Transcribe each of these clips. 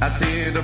I'm the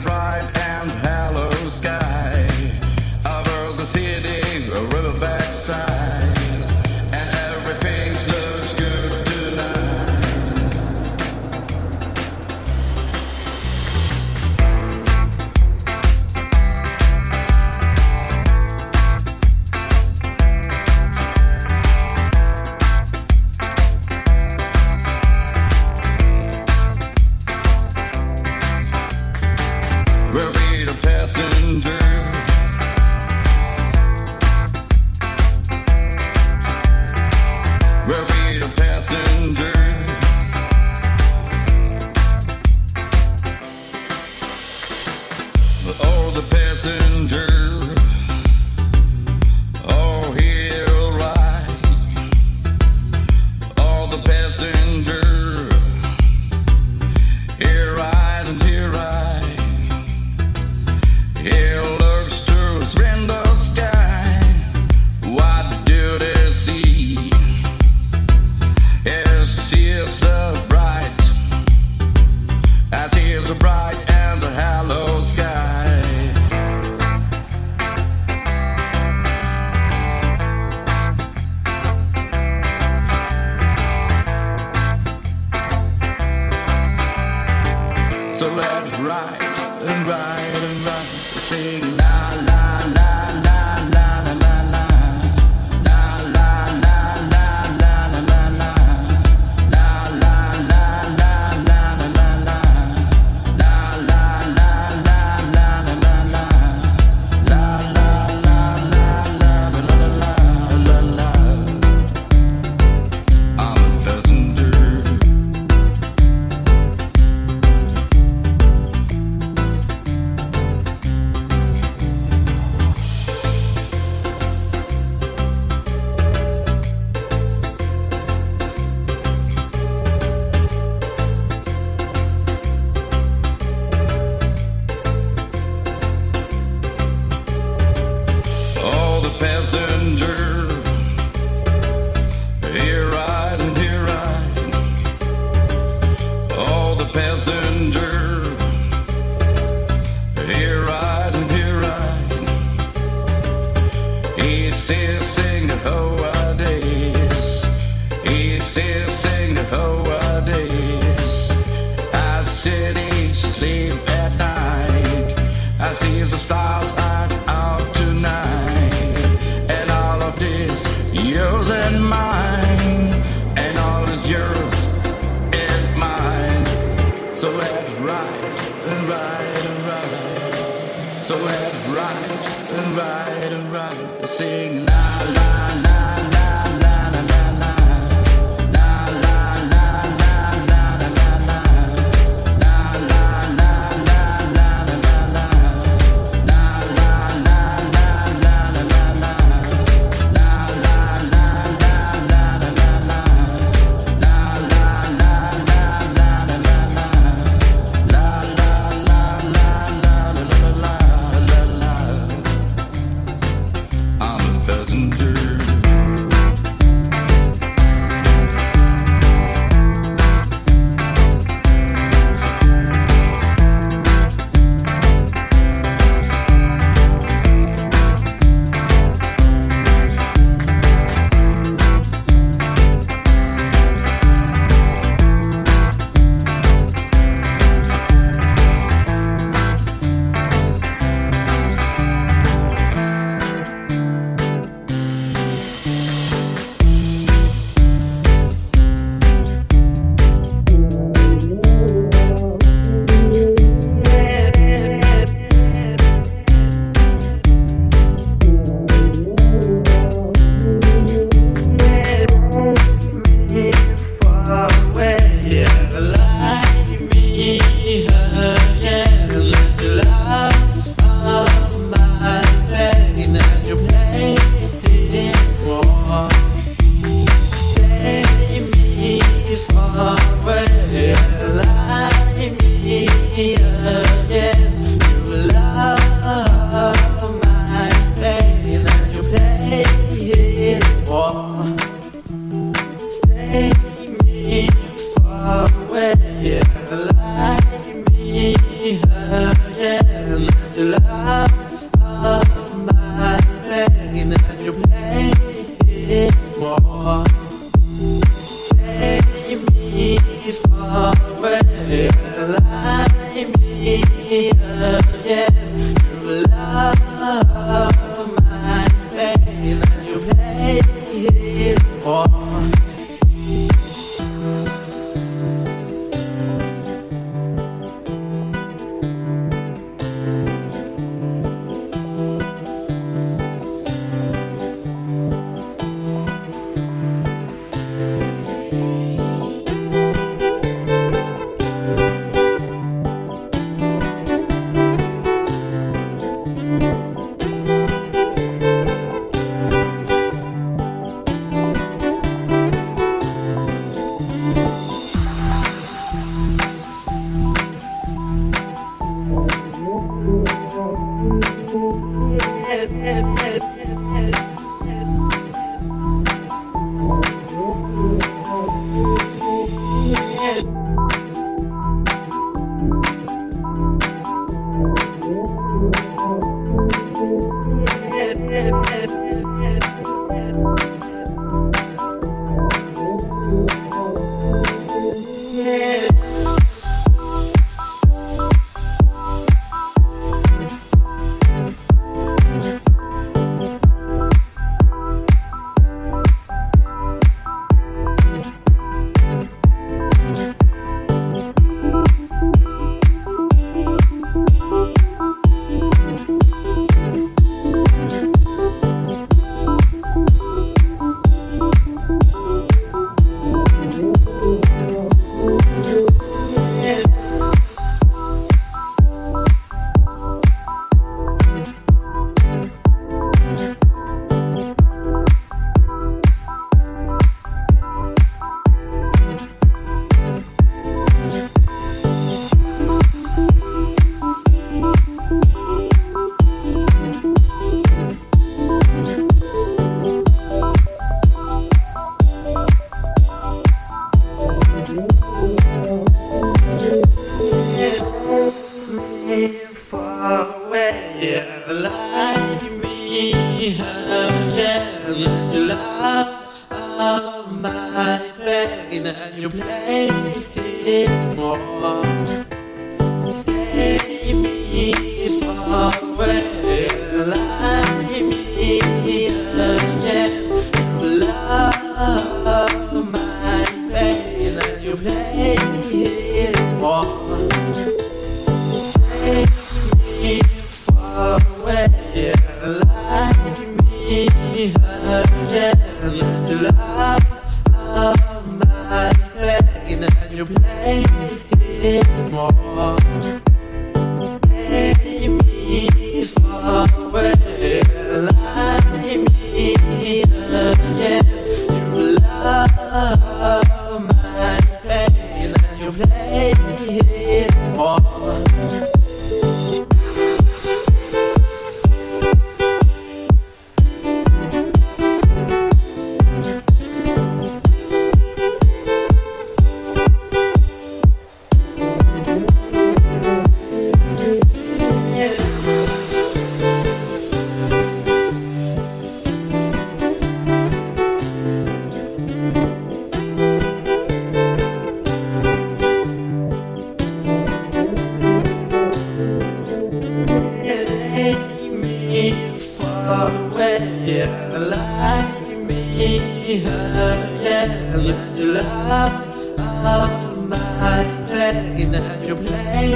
and you love on my head and you play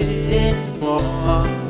it more.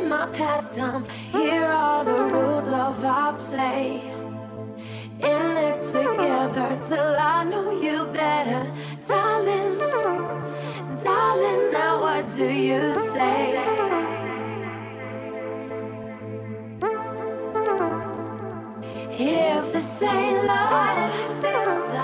my past, I'm here are the rules of our play. In it together till I know you better, darling. Darling, now what do you say? If this ain't love,